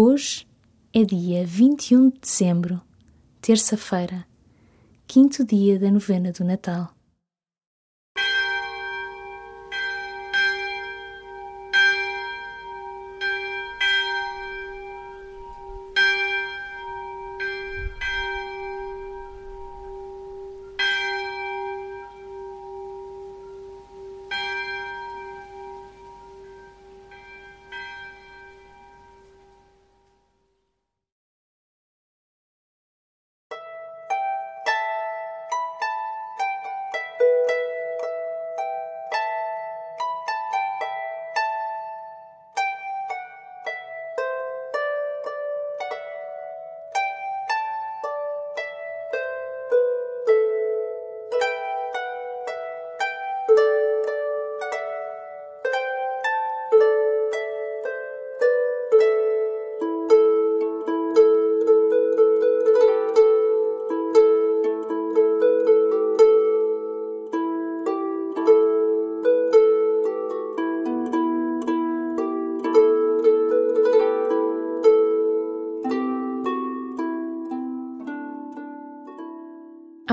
Hoje é dia 21 de dezembro, terça-feira, quinto dia da novena do Natal.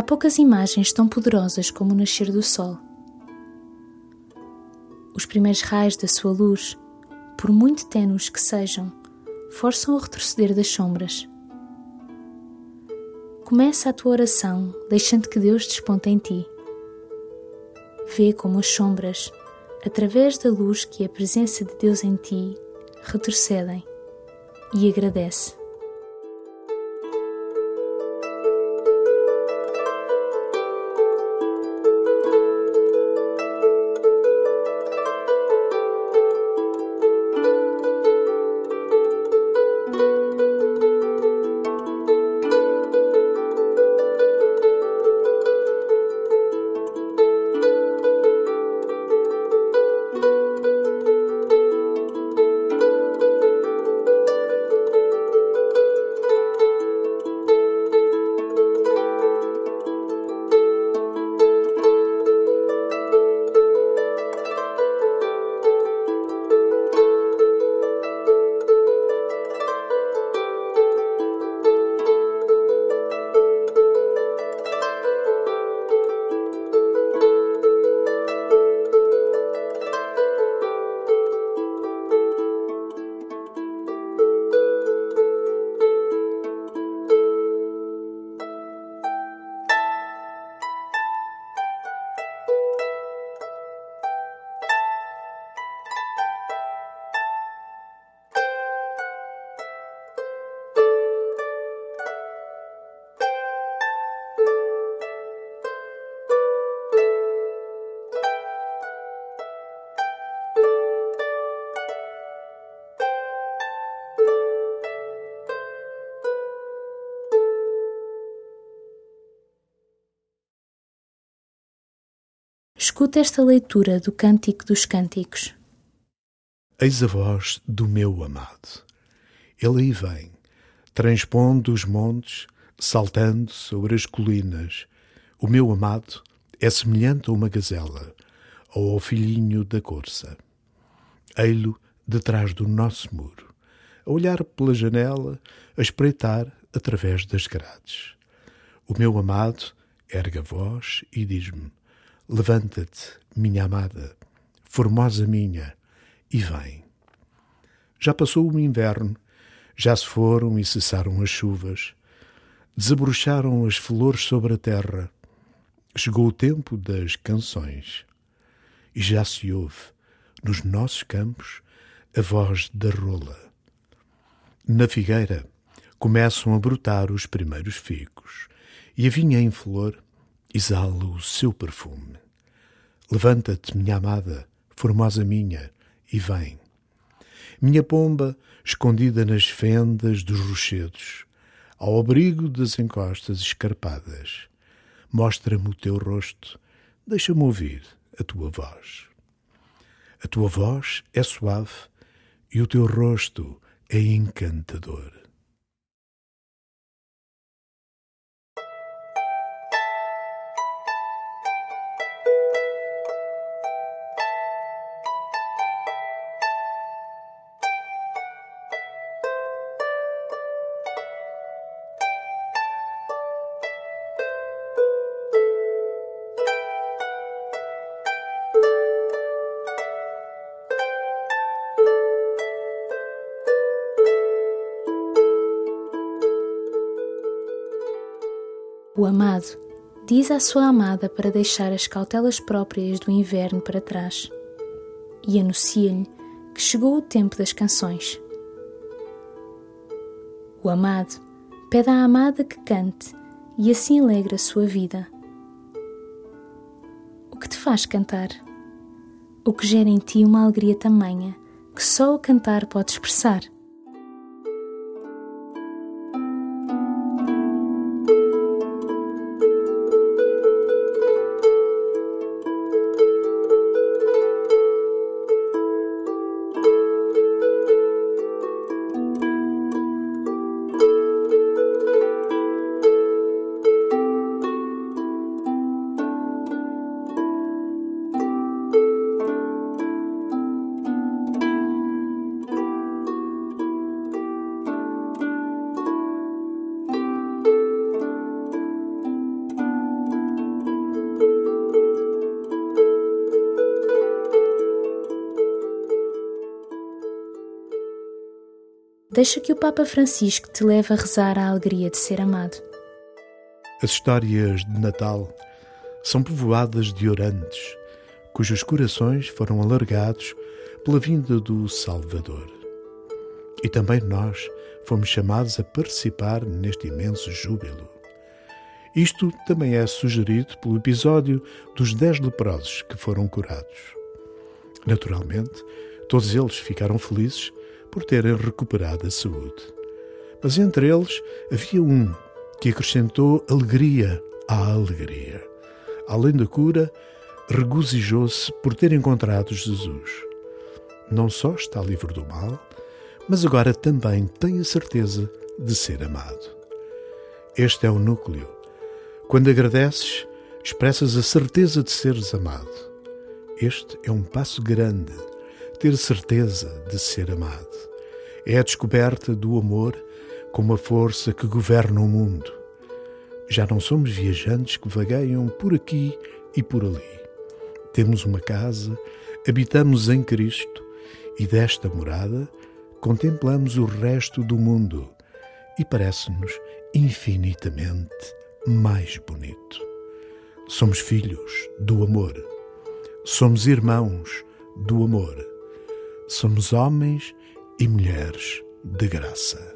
Poucas imagens tão poderosas como o nascer do sol. Os primeiros raios da sua luz, por muito tenues que sejam, forçam o retroceder das sombras. Começa a tua oração deixando que Deus desponte em ti. Vê como as sombras, através da luz que é a presença de Deus em ti, retrocedem e agradece. Escuta esta leitura do Cântico dos Cânticos. Eis a voz do meu amado. Ele aí vem, transpondo os montes, saltando sobre as colinas. O meu amado é semelhante a uma gazela, ou ao filhinho da corça. Ei-lo detrás do nosso muro, a olhar pela janela, a espreitar através das grades. O meu amado ergue a voz e diz-me: Levanta-te, minha amada, formosa minha, e vem. Já passou o inverno, já se foram e cessaram as chuvas, desabrocharam as flores sobre a terra, chegou o tempo das canções, e já se ouve, nos nossos campos, a voz da rola. Na figueira começam a brotar os primeiros figos, e a vinha em flor exala o seu perfume. Levanta-te, minha amada, formosa minha, e vem. Minha pomba, escondida nas fendas dos rochedos, ao abrigo das encostas escarpadas, mostra-me o teu rosto, deixa-me ouvir a tua voz. A tua voz é suave e o teu rosto é encantador. O amado diz à sua amada para deixar as cautelas próprias do inverno para trás e anuncia-lhe que chegou o tempo das canções. O amado pede à amada que cante e assim alegra a sua vida. O que te faz cantar? O que gera em ti uma alegria tamanha que só o cantar pode expressar? Deixa que o Papa Francisco te leve a rezar a alegria de ser amado. As histórias de Natal são povoadas de orantes, cujos corações foram alargados pela vinda do Salvador. E também nós fomos chamados a participar neste imenso júbilo. Isto também é sugerido pelo episódio dos dez leprosos que foram curados. Naturalmente, todos eles ficaram felizes por terem recuperado a saúde. Mas entre eles havia um que acrescentou alegria à alegria. Além da cura, regozijou-se por ter encontrado Jesus. Não só está livre do mal, mas agora também tem a certeza de ser amado. Este é o núcleo. Quando agradeces, expressas a certeza de seres amado. Este é um passo grande ter certeza de ser amado. É a descoberta do amor como a força que governa o mundo. Já não somos viajantes que vagueiam por aqui e por ali. Temos uma casa, habitamos em Cristo e desta morada contemplamos o resto do mundo e parece-nos infinitamente mais bonito. Somos filhos do amor. Somos irmãos do amor somos homens e mulheres de graça.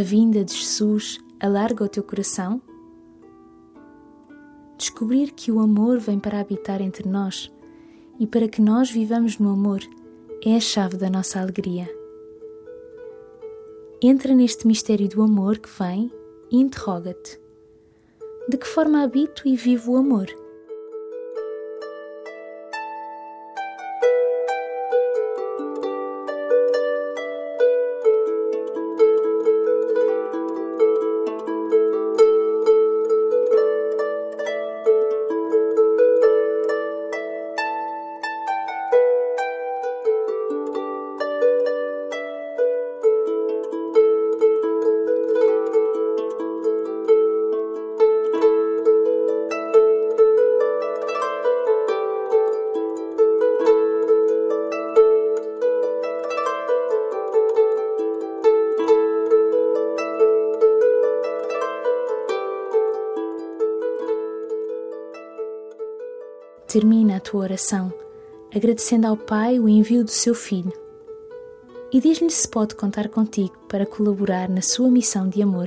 A vinda de Jesus alarga o teu coração? Descobrir que o amor vem para habitar entre nós e para que nós vivamos no amor é a chave da nossa alegria. Entra neste mistério do amor que vem e interroga-te: de que forma habito e vivo o amor? Termina a tua oração agradecendo ao Pai o envio do seu Filho e diz-lhe se pode contar contigo para colaborar na sua missão de amor.